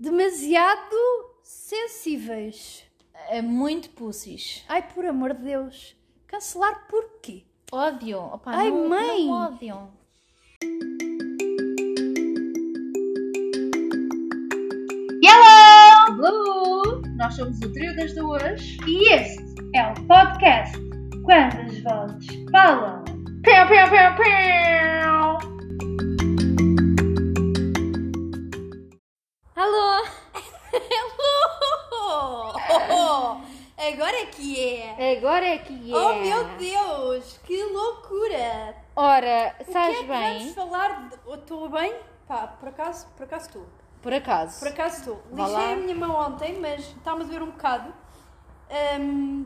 demasiado sensíveis. É muito pussies. Ai, por amor de Deus. Cancelar porquê? Ódio. Opa, Ai, não, mãe. Não odiam. Hello! Hello! Nós somos o Trio das Duas. E este é o podcast Quando as Vozes Falam. Piu, piu, piu, piu. Agora é que é. Oh meu Deus! Que loucura! Ora, O que é sabes que vamos falar? de- Estou bem? Pá, por acaso, por acaso estou. Por acaso. Por acaso estou. Lixei a minha mão ontem, mas está-me a doer um bocado. Ahm,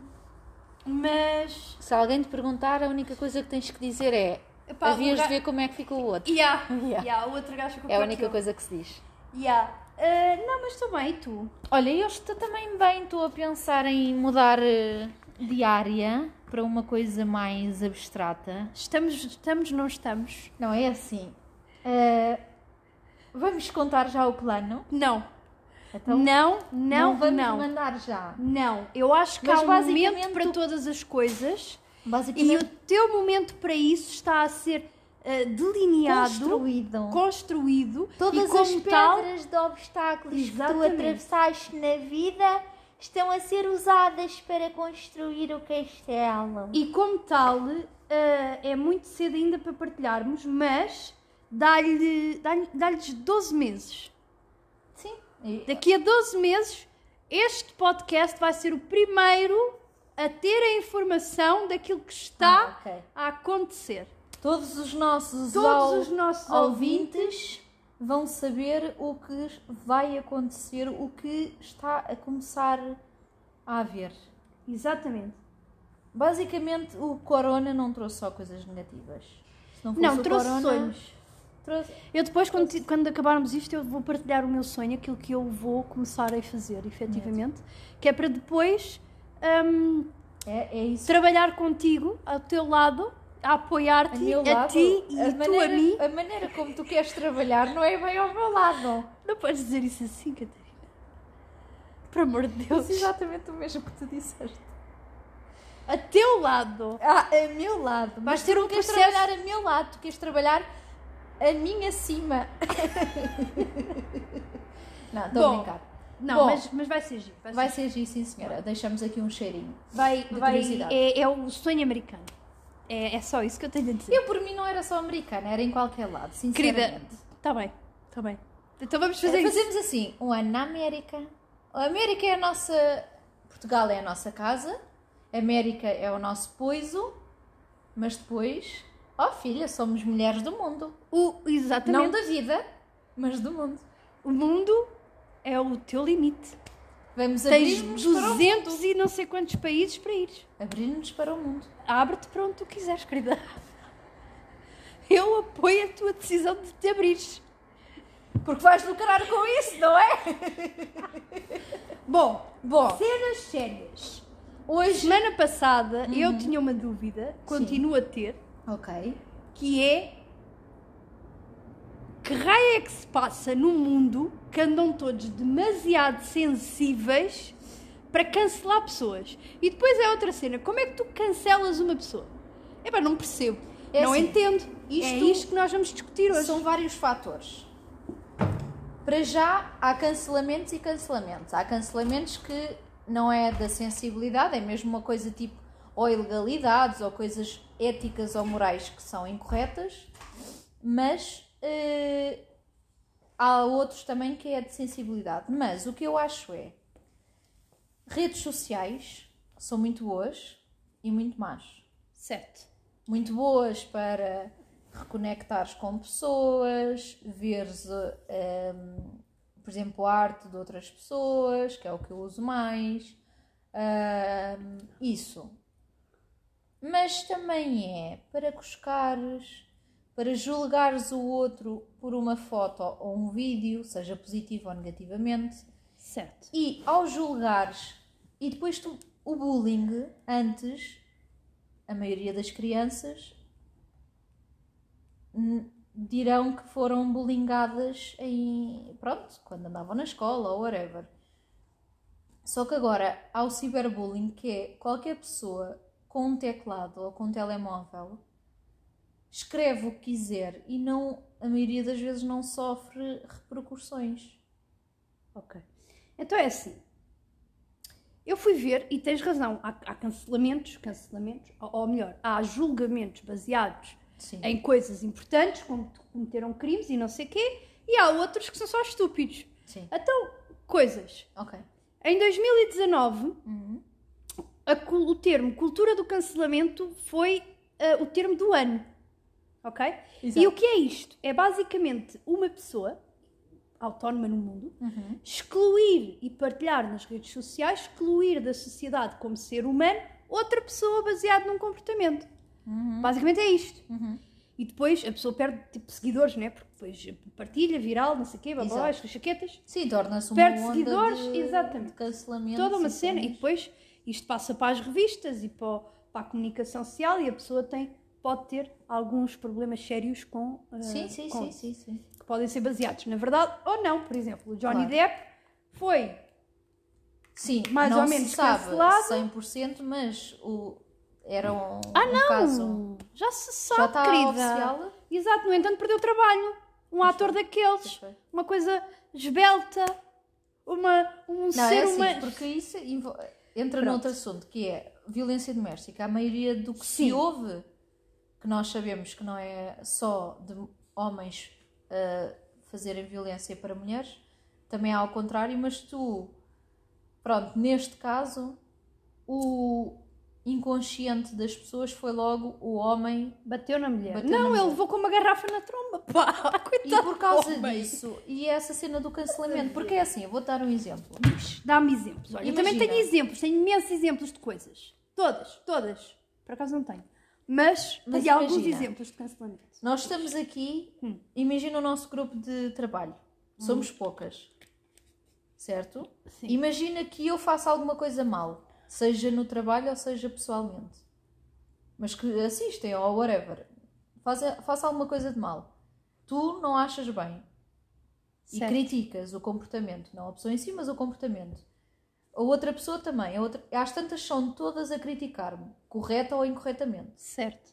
mas. Se alguém te perguntar, a única coisa que tens que dizer é Epá, havias ga- ver como é que ficou o outro. Yeah. Yeah. Yeah, o outro gajo ficou É a única coisa que se diz. Yeah. Ah, não, mas estou bem, e tu? Olha, eu estou também bem, estou a pensar em mudar eh, de área para uma coisa mais abstrata. Estamos, estamos, não estamos? Não é assim. Eh, vamos contar já o plano? Não. Então, não, não, vamos não. mandar já. Não, eu acho que Mas há um momento para todas as coisas e o teu momento para isso está a ser ah, delineado, construído. construído Todas e como as tal, pedras de obstáculos que tu Exatamente. atravessaste na vida estão a ser usadas para construir o castelo. E como tal, eh, é muito cedo ainda para partilharmos, mas dá-lhe- dá-lhe- dá-lhes 12 meses. Sim. E- Daqui a 12 meses, este podcast vai ser o primeiro a ter a informação daquilo que está Ah, ok. a acontecer. Todos os nossos Todos os nossos ouvintes vão saber o que vai acontecer, o que está a começar a haver. Exatamente. Basicamente, o Corona não trouxe só coisas negativas. Se não Não, trouxe corona, sonhos. trouxe- Eu depois, quando, ti- quando acabarmos isto, eu vou partilhar o meu sonho, aquilo que eu vou começar a fazer, efetivamente, que é para depois hum, É, é trabalhar contigo, ao teu lado, a apoiar-te, A a, ti e a tu maneira, a mim. A maneira como tu queres trabalhar não é bem ao meu lado. Não podes dizer isso assim, Catarina. Por amor de Deus. Disse exatamente o mesmo que tu disseste. A teu lado. Ah, a meu lado. Mas ter tu não um queres processo- trabalhar a meu lado, tu queres trabalhar a mim acima. não, estou a brincar. Não, Bom, mas, mas vai ser giro. Vai, Vai ser, giro, sim senhora. Deixamos aqui um cheirinho. vai, de vai curiosidade. é, é o sonho americano. É, é só isso que eu tenho a dizer. Eu por mim não era só americana, era em qualquer lado, sinceramente. Querida, está bem, está bem. Então vamos fazer isso. Fazemos assim, um ano na América. A América é a nossa... Portugal é a nossa casa. A América é o nosso poiso. Mas depois... Oh filha, somos mulheres do mundo. O, exatamente. Não da vida, mas do mundo. O mundo é o teu limite. Vamos Tens abrir-nos para o 200 mundo. e não sei quantos países para ires. Abrir-nos para o mundo. Abre-te para onde tu quiseres, querida. Eu apoio a tua decisão de te abrires. Porque vais lucrar com isso, não é? Bom, Bom, cenas sérias. hoje... Semana passada eu tinha uma dúvida, Sim. continuo a ter, Ok. que é que raio é que se passa no mundo que andam todos demasiado sensíveis para cancelar pessoas? E depois é outra cena, como é que tu cancelas uma pessoa? Epá, não percebo, É não assim, entendo. isto- é isto que nós vamos discutir hoje. São vários fatores. Para já, há cancelamentos e cancelamentos. Há cancelamentos que não é da sensibilidade, é mesmo uma coisa tipo ou ilegalidades ou coisas éticas ou morais que são incorretas, mas eh, há outros também que é de sensibilidade. Mas o que eu acho é redes sociais são muito boas e muito más Certo. muito boas para reconectares com pessoas, veres, hum, por exemplo, a arte de outras pessoas, que é o que eu uso mais. Hum, isso. Mas também é para cuscares, para julgares o outro por uma foto ou um vídeo, seja positivo ou negativamente. Certo. E ao julgares, e depois tu, o bullying, antes, a maioria das crianças dirão que foram bullyingadas em. pronto, quando andavam na escola ou whatever. Só que agora há o ciberbullying, que é qualquer pessoa com um teclado ou com um telemóvel escreve o que quiser e não, a maioria das vezes não sofre repercussões. Ok. Então é assim. Eu fui ver, e tens razão, há, há cancelamentos, cancelamentos, ou, ou melhor, há julgamentos baseados Sim. em coisas importantes, como cometeram crimes e não sei quê, e há outros que são só estúpidos. Sim. Então, coisas. Ok. Em 2019, Uhum. a o termo cultura do cancelamento foi ah, o termo do ano. Ok? Exato. E o que é isto? É basicamente uma pessoa autónoma no mundo Uhum. excluir e partilhar nas redes sociais, excluir da sociedade como ser humano outra pessoa baseado num comportamento. Uhum. Basicamente é isto. Uhum. E depois a pessoa perde tipo seguidores, né? Porque depois partilha, viral, não sei o quê, Exato. as chaquetas, Sim, torna-se uma Perde seguidores, de, exatamente. de cancelamento. toda uma cena. E depois isto passa para as revistas e para, para a comunicação social e a pessoa tem, pode ter alguns problemas sérios com, ah, Sim, sim, com sim, sim, sim. que podem ser baseados na verdade ou não. Por exemplo, o Johnny Claro. Depp foi Sim, Mais ou menos se sabe cancelado. 100%, mas o, era um, Ah, um não! caso. Já se sabe, Já está querida. oficial? Exato, no entanto perdeu o trabalho. Um ator daqueles. Pois foi. Uma coisa esbelta. Uma, um Não, ser é assim, humano. porque isso entra Pronto. noutro assunto, que é violência doméstica. A maioria do que Sim. se ouve, que nós sabemos que não é só de homens a fazerem violência para mulheres, também é ao contrário, mas tu, pronto, neste caso, o inconsciente das pessoas foi logo o homem Bateu na mulher. Bateu não, na ele mulher. levou com uma garrafa na tromba. Pá, E coitado por causa homem. disso, e essa cena do cancelamento, porque é assim, eu vou dar um exemplo. Dá-me exemplos. Olha, eu também tenho exemplos. Tenho imensos exemplos de coisas. Todas, todas. Por acaso não tenho. Mas, Mas alguns imagina. exemplos de cancelamento. Nós estamos aqui, Hum. imagina o nosso grupo de trabalho. Somos poucas. Certo? Sim. Imagina que eu faça alguma coisa mal, seja no trabalho ou seja pessoalmente. Mas que assistem ou whatever. Faça, faça alguma coisa de mal. Tu não achas bem. E Certo. criticas o comportamento. Não a pessoa em si, mas o comportamento. A outra pessoa também. A outra... Às tantas são todas a criticar-me. Correta ou incorretamente. Certo.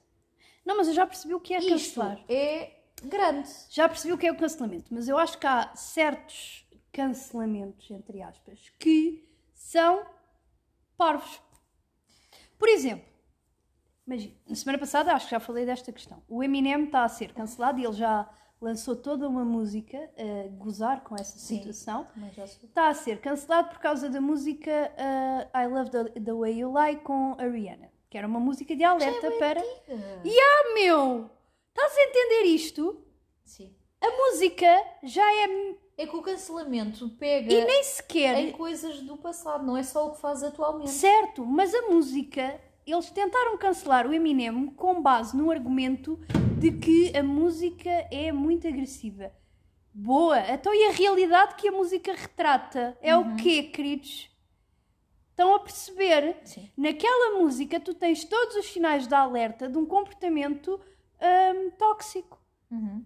Não, mas eu já percebi o que é Isto cancelar. é grande. Já percebi o que é o cancelamento, mas eu acho que há certos cancelamentos, entre aspas, que são parvos. Por exemplo, imagina, na semana passada acho que já falei desta questão. O Eminem está a ser cancelado e ele já lançou toda uma música a gozar com essa situação. Está a ser cancelado por causa da música uh, I Love the, the Way You Lie com a Rihanna, que era uma música de alerta para. Ah, meu! Estás a entender isto? Sim. A música já é. É que o cancelamento pega E nem sequer. em coisas do passado, não é só o que faz atualmente. Certo, mas a música. Eles tentaram cancelar o Eminem com base no argumento de que a música é muito agressiva. Boa! Então e a realidade que a música retrata? É o quê, queridos? Estão a perceber? Sim. Naquela música tu tens todos os sinais de alerta de um comportamento hum, tóxico. Uhum.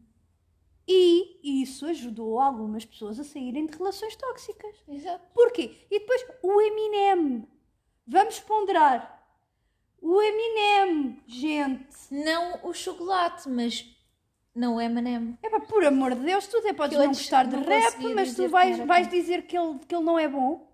E isso ajudou algumas pessoas a saírem de relações tóxicas. Exato. Porquê? E depois o Eminem. Vamos ponderar. O Eminem, gente. Não o chocolate, mas não o M&M. É por amor de Deus, tu até podes não gostar de não rap, mas tu vais, vais dizer que ele, que ele não é bom.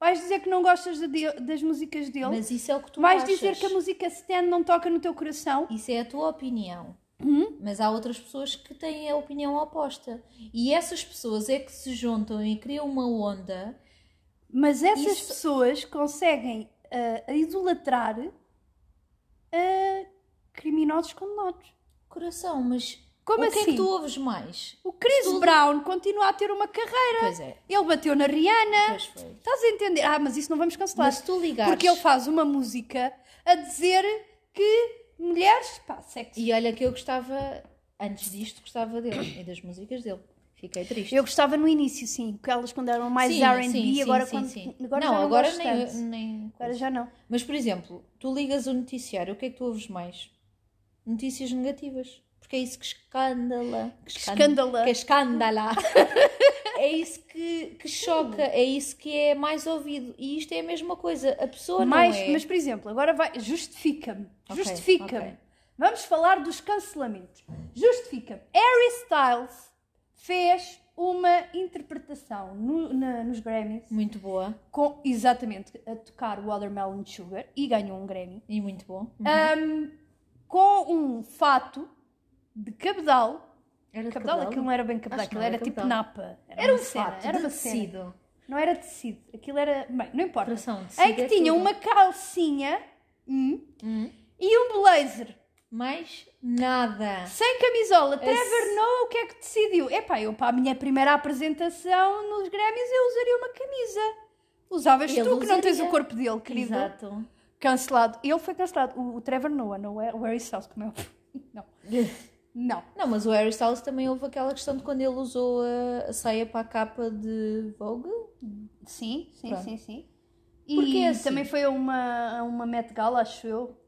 Vais dizer que não gostas de- das músicas dele. Mas isso é o que tu vais achas. dizer que a música Stan não toca no teu coração. Isso é a tua opinião. Hum? Mas há outras pessoas que têm a opinião oposta. E essas pessoas é que se juntam e criam uma onda. Mas essas Isso- pessoas conseguem ah, idolatrar ah, criminosos condenados. Coração, mas Como o que é assim? que tu ouves mais? O Chris Tudo- Brown continua a ter uma carreira. Pois é, Ele bateu na Rihanna. pois foi. Estás a entender? Ah, mas isso não vamos cancelar. Mas tu ligares... Porque ele faz uma música a dizer que mulheres, pá, sexo. E olha que eu gostava, antes disto, gostava dele e das músicas dele. Fiquei triste. Eu gostava no início, sim, porque elas quando eram mais Sim, R&B, sim, agora sim, quando sim. agora não, já não agora gosto nem, tanto. nem Agora já não. Mas, por exemplo, tu ligas o noticiário, o que é que tu ouves mais? Notícias negativas. Porque é isso que escândala. Que escândala. Que escândala. é isso que, que choca, é isso que é mais ouvido. E isto é a mesma coisa. A pessoa mais, não é. Mas, por exemplo, agora vai. Justifica-me. Ok, Justifica-me. ok. Vamos falar dos cancelamentos. Justifica-me. Harry Styles fez uma interpretação no- na- nos Grammys Muito boa com exatamente a tocar Watermelon Sugar e ganhou um Grammy. e muito bom. Um, com um fato de cabedal. Era de Cabedal, aquilo não era bem cabedal, Acho aquilo era era tipo cabedal. napa. Era um uma cena, fato era de cena. tecido. Não era tecido, aquilo era. Bem, não importa. Em que é tinha tudo. uma calcinha hum, Hum. e um blazer. Mais nada. Sem camisola. Trevor Noah, o que é que decidiu? Epá, eu para a minha primeira apresentação nos Grammys eu usaria uma camisa. Usavas Ele tu que não tens usaria. o corpo dele, querido. Exato. Cancelado. Ele foi cancelado. O, o Trevor Noah, não é o Harry Styles, como é. Não. Não. Não, mas o Harry Styles também houve aquela questão de quando ele usou a, a saia para a capa de Vogue. Sim, sim, Pronto. sim, sim. Porque E é assim. também foi uma, uma Met Gala, acho eu.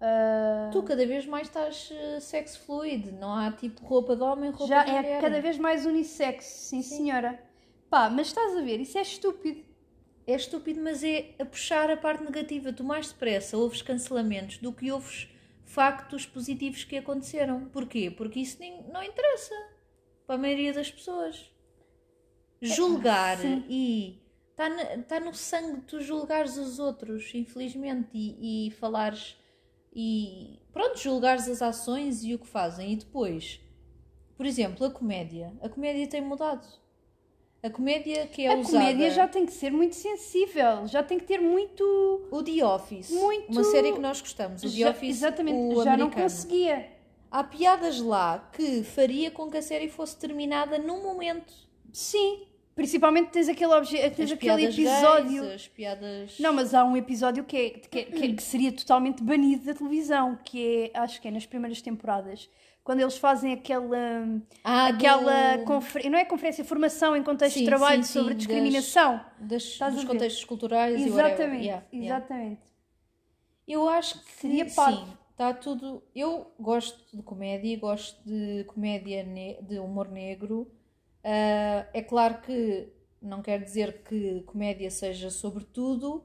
Ah, Tu cada vez mais estás eh, sex fluid, não há tipo roupa de homem, roupa já de é mulher. cada vez mais unissex, sim, senhora. Pá, mas estás a ver, isso é estúpido. É estúpido, mas é a puxar a parte negativa. Tu mais depressa ouves cancelamentos do que ouves factos positivos que aconteceram. Porquê? Porque isso não interessa para a maioria das pessoas. Julgar sim. e está tá no sangue tu julgares os outros, infelizmente, e, e falares e pronto, julgares as ações e o que fazem. E depois, por exemplo, a comédia. A comédia tem mudado. A comédia que é a usada. comédia já tem que ser muito sensível, já tem que ter muito. O The Office. Muito- Uma série que nós gostamos. O The já- Office, exatamente, o já não americano. conseguia. Há piadas lá que faria com que a série fosse terminada num momento. Sim, principalmente tens aquele, obje... tens aquele episódio. gays, as piadas... Não, mas há um episódio que, é, que, é- que seria totalmente banido da televisão, que é, acho que é nas primeiras temporadas, quando eles fazem aquela, Ah, do- aquela confer- não é conferência, formação em contexto Sim, de trabalho sim, sobre sim, discriminação. das, Estás dos contextos culturais e. Exatamente, Yeah, yeah. exatamente. Eu acho que Seria parvo. está tudo. Eu gosto de comédia, gosto de comédia ne- de humor negro. Ah, é claro que não quer dizer que comédia seja sobre tudo,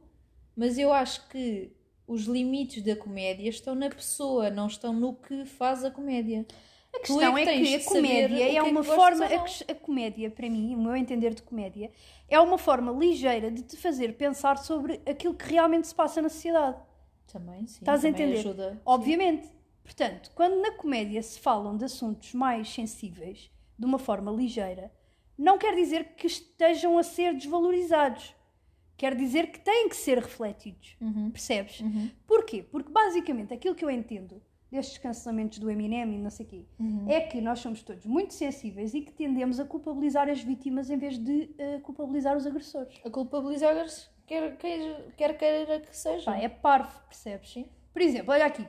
mas eu acho que os limites da comédia estão na pessoa, não estão no que faz a comédia. A questão é que, a comédia é, uma forma. A, a comédia, para mim, o meu entender de comédia, é uma forma ligeira de te fazer pensar sobre aquilo que realmente se passa na sociedade. Também, sim. Estás a também entender? Ajuda. Obviamente. Portanto, quando na comédia se falam de assuntos mais sensíveis, de uma forma ligeira, não quer dizer que estejam a ser desvalorizados. Quer dizer que têm que ser refletidos. Uhum. Percebes? Uhum. Porquê? Porque basicamente aquilo que eu entendo destes cancelamentos do Eminem e não sei o quê, Uhum. é que nós somos todos muito sensíveis e que tendemos a culpabilizar as vítimas em vez de eh, culpabilizar os agressores. A culpabilizar-se quer queira, quer queira que seja. Pá, é parvo, percebes? Sim. Por exemplo, olha aqui.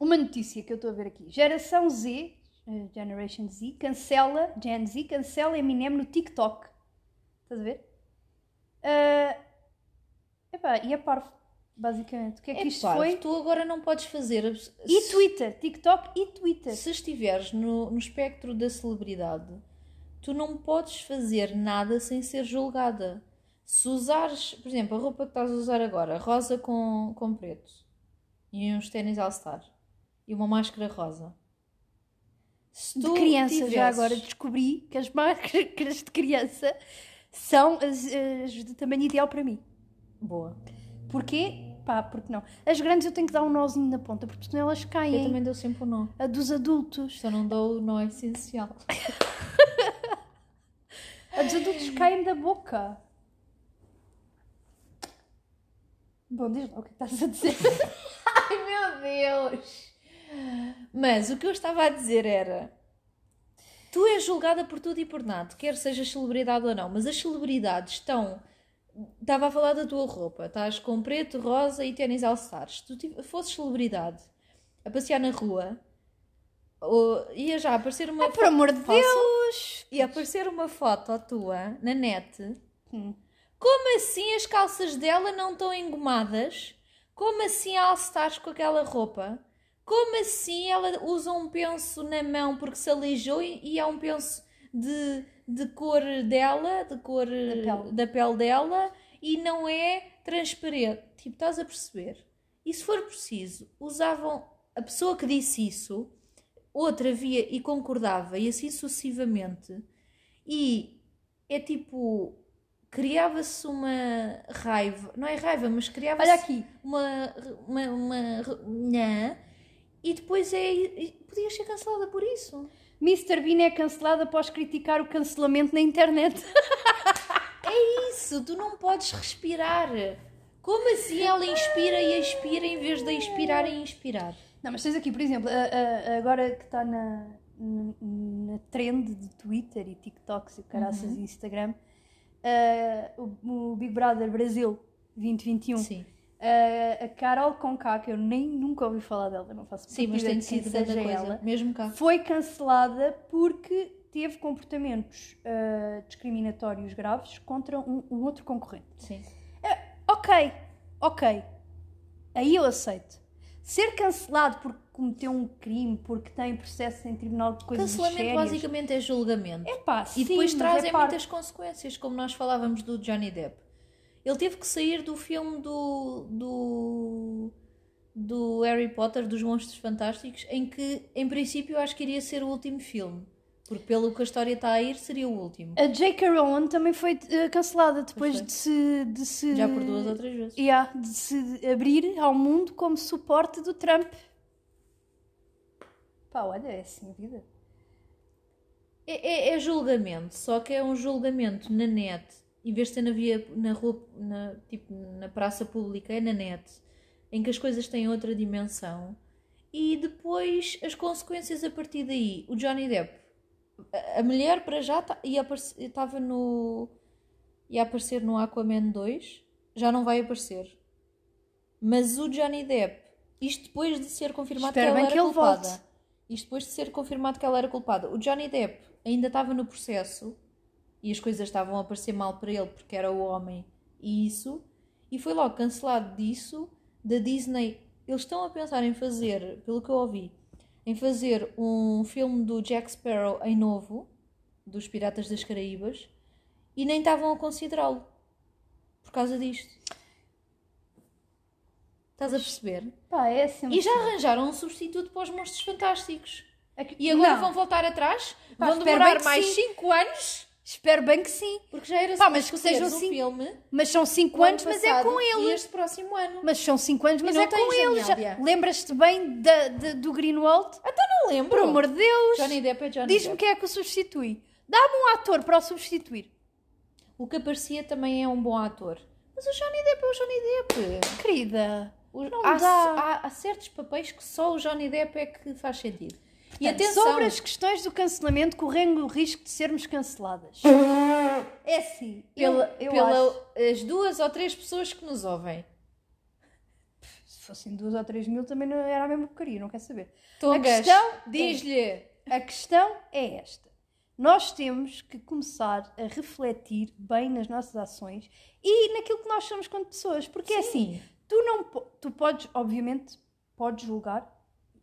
Uma notícia que eu estou a ver aqui. Geração Z, eh, Generation Z, cancela, Gen Z, cancela Eminem no TikTok. Estás a ver? Ah, epá, e é parvo, basicamente. O que é que É isto parvo, foi? tu agora não podes fazer. E Twitter, TikTok e Twitter. Se estiveres no, no espectro da celebridade, tu não podes fazer nada sem ser julgada. Se usares, por exemplo, a roupa que estás a usar agora, rosa com, com preto, e uns ténis All-Star, e uma máscara rosa. Se De criança, já agora descobri que as máscaras de criança são as, as de tamanho ideal para mim. Boa. Porquê? Pá, porque não? As grandes eu tenho que dar um nozinho na ponta, porque senão elas Eu caem. também dou sempre o nó. A dos adultos. Só não dou o nó essencial. A dos adultos caem da boca. Bom, diz lá o que estás a dizer. Ai meu Deus! Mas o que eu estava a dizer era: tu és julgada por tudo e por nada, quer sejas celebridade ou não, mas as celebridades estão. Estava a falar da tua roupa, estás com preto, rosa e ténis all-stars. Se tu fosses celebridade a passear na rua, ou- ia já aparecer uma. Por amor de Falsa? Deus! Ia aparecer uma foto tua na net. Hum. Como assim as calças dela não estão engomadas? Como assim a All-Stars com aquela roupa? Como assim ela usa um penso na mão porque se aleijou e, há um penso de, de cor dela, de cor pele. da pele dela e não é transparente? Tipo, estás a perceber? E se for preciso, usavam a pessoa que disse isso, outra via e concordava, e assim sucessivamente. E é tipo, criava-se uma raiva, não é raiva, mas criava-se Olha aqui. uma, uma, uma nhã, e depois é, e podia ser cancelada por isso. Mr. Bean é cancelado após criticar o cancelamento na internet. Isso, tu não podes respirar. Como assim ela inspira e expira em vez de expirar e inspirar? Não, mas tens aqui, por exemplo, a- a- agora que está na, na, trend de Twitter e TikToks e caraças e Instagram, ah, o, o Big Brother Brasil 2021, Sim. Ah, a Carol Conká, que eu nem nunca ouvi falar dela, não faço Sim, mas quem sido seja coisa. ela, Mesmo cá. foi cancelada porque teve comportamentos ah, discriminatórios graves contra um, um outro concorrente. Sim. Ok, ok. Aí eu aceito. Ser cancelado porque cometeu um crime, porque tem processo em tribunal de coisas Cancelamento sérias. basicamente é julgamento. É pá, E depois sim, mas trazem é muitas consequências, como nós falávamos do Johnny Depp. Ele teve que sair do filme do, do, do Harry Potter, dos Monstros Fantásticos, em que, em princípio, eu acho que iria ser o último filme. Porque, pelo que a história está a ir, seria o último. A J.K. Rowling também foi eh, cancelada depois de se, de se... Já por duas ou três vezes. Yeah, de se abrir ao mundo como suporte do Trump. Pá, olha, é assim a vida. É, é- é julgamento, só que é um julgamento na net, em vez de ser na via, na rua, na, tipo, na praça pública, é na net, em que as coisas têm outra dimensão. E depois as consequências a partir daí. O Johnny Depp, a, mulher para já tá- estava no. ia aparecer no Aquaman 2, já não vai aparecer. Mas o Johnny Depp, isto depois de ser confirmado Espero que ela era que culpada. volte. Isto depois de ser confirmado que ela era culpada. O Johnny Depp ainda estava no processo e as coisas estavam a parecer mal para ele porque era o homem e isso. E foi logo cancelado disso da Disney. Eles estão a pensar em fazer, pelo que eu ouvi, em fazer um filme do Jack Sparrow em novo, dos Piratas das Caraíbas, e nem estavam a considerá-lo por causa disto. Estás a perceber? Pá, é assim. E já arranjaram um substituto para os Monstros Fantásticos. Aqui- E agora Não. vão voltar atrás? Pá, vão demorar mais sim. 5 anos? Espero bem que sim. Porque já era Pá, mas que sejam cinco- filme Mas são 5 o ano anos, mas é com E eles. este próximo ano. Mas são 5 anos, mas é com. Amélia. Já- Lembras-te bem da- da- do Greenwald? Não lembro. Por amor de Deus! Johnny Depp é Johnny Diz-me quem é que o substitui. Dá-me um ator para o substituir. O que aparecia também é um bom ator. Mas o Johnny Depp é o Johnny Depp. Querida, O- não há, dá. há- há certos papéis que só o Johnny Depp é que faz sentido. E Portanto, atenção, Sobre as questões do cancelamento, correndo o risco de sermos canceladas. É assim, eu, pela, eu pela- as duas ou três pessoas que nos ouvem. Se fossem duas ou três mil também não era a mesma porcaria, não quer saber. Tongas, A questão é- diz-lhe. A questão é esta. Nós temos que começar a refletir bem nas nossas ações e naquilo que nós somos quanto pessoas. Porque é assim, tu não tu podes, obviamente, podes julgar,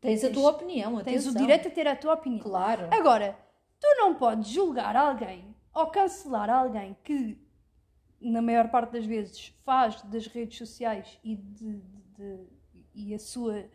Tens a tua opinião, tens atenção. o direito a ter a tua opinião. Claro. Agora, tu não podes julgar alguém ou cancelar alguém que, na maior parte das vezes, faz das redes sociais e, de, de- de- e a sua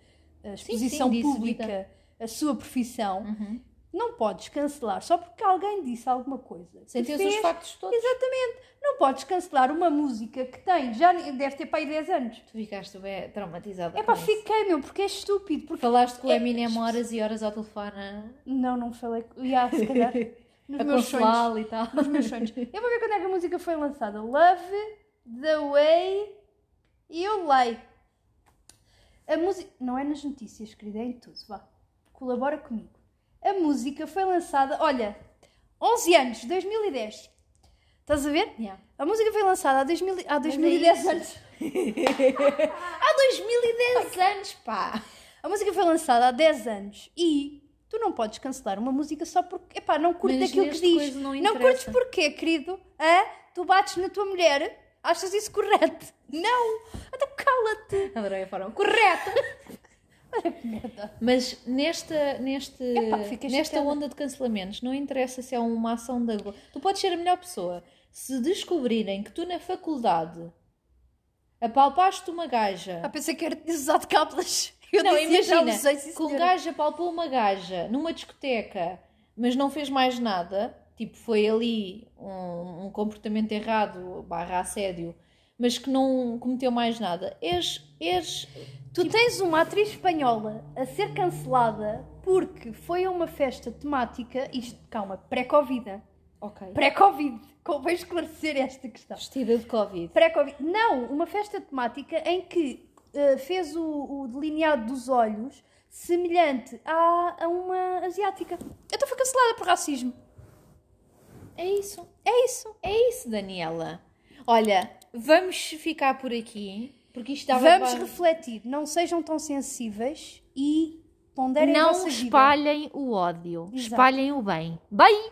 a exposição sim, disso, pública, a sua profissão. Uhum. Não podes cancelar só porque alguém disse alguma coisa. Ter os factos todos. Exatamente. Não podes cancelar uma música que tem, já deve ter para aí 10 anos. Tu ficaste bem traumatizada. É pá, fiquei, meu, porque é estúpido. Porque... Falaste com o É- Eminem horas e horas ao telefone Não, não falei. Já, se calhar. Nos a meus sonhos. e tal. nos meus sonhos. Eu vou ver quando é que a música foi lançada. Love the Way You Lay. A música. Não é nas notícias, querida, é em tudo. Vá. Colabora comigo. A música foi lançada, olha, 11 anos, 2010. Estás a ver? Yeah. A música foi lançada há, 2000, há 2010 isso. anos. Há 2010 anos, pá! A música foi lançada há 10 anos e tu não podes cancelar uma música só porque, epá, não curto Mas aquilo que diz. não não curtes porquê, querido? Hã? Tu bates na tua mulher? Achas isso correto? Não! Então cala-te! Adorei a forma. Correto! Mas nesta, neste, Epá, nesta onda de cancelamentos, não interessa se é uma ação da Globo. Tu podes ser a melhor pessoa. Se descobrirem que tu na faculdade apalpaste uma gaja. Ah, pensei que era usado cábulas. Eu não, dizia, imagina usei, que um gajo apalpou uma gaja numa discoteca, mas não fez mais nada. Tipo, foi ali um, um comportamento errado, barra assédio, mas que não cometeu mais nada. És, és Tu tens uma atriz espanhola a ser cancelada porque foi a uma festa temática, isto, calma, pré-Covid. ok, Pré-Covid. Convém esclarecer esta questão. vestida de Covid. Pré-Covid. Não, uma festa temática em que eh, fez o, o delineado dos olhos semelhante a, a uma asiática. Então foi cancelada por racismo. É isso. É isso. É isso, Daniela. Olha, vamos ficar por aqui, porque isto Vamos para- refletir. Não sejam tão sensíveis e ponderem Não vossa vida. espalhem o ódio, Exato. espalhem o bem. Bem!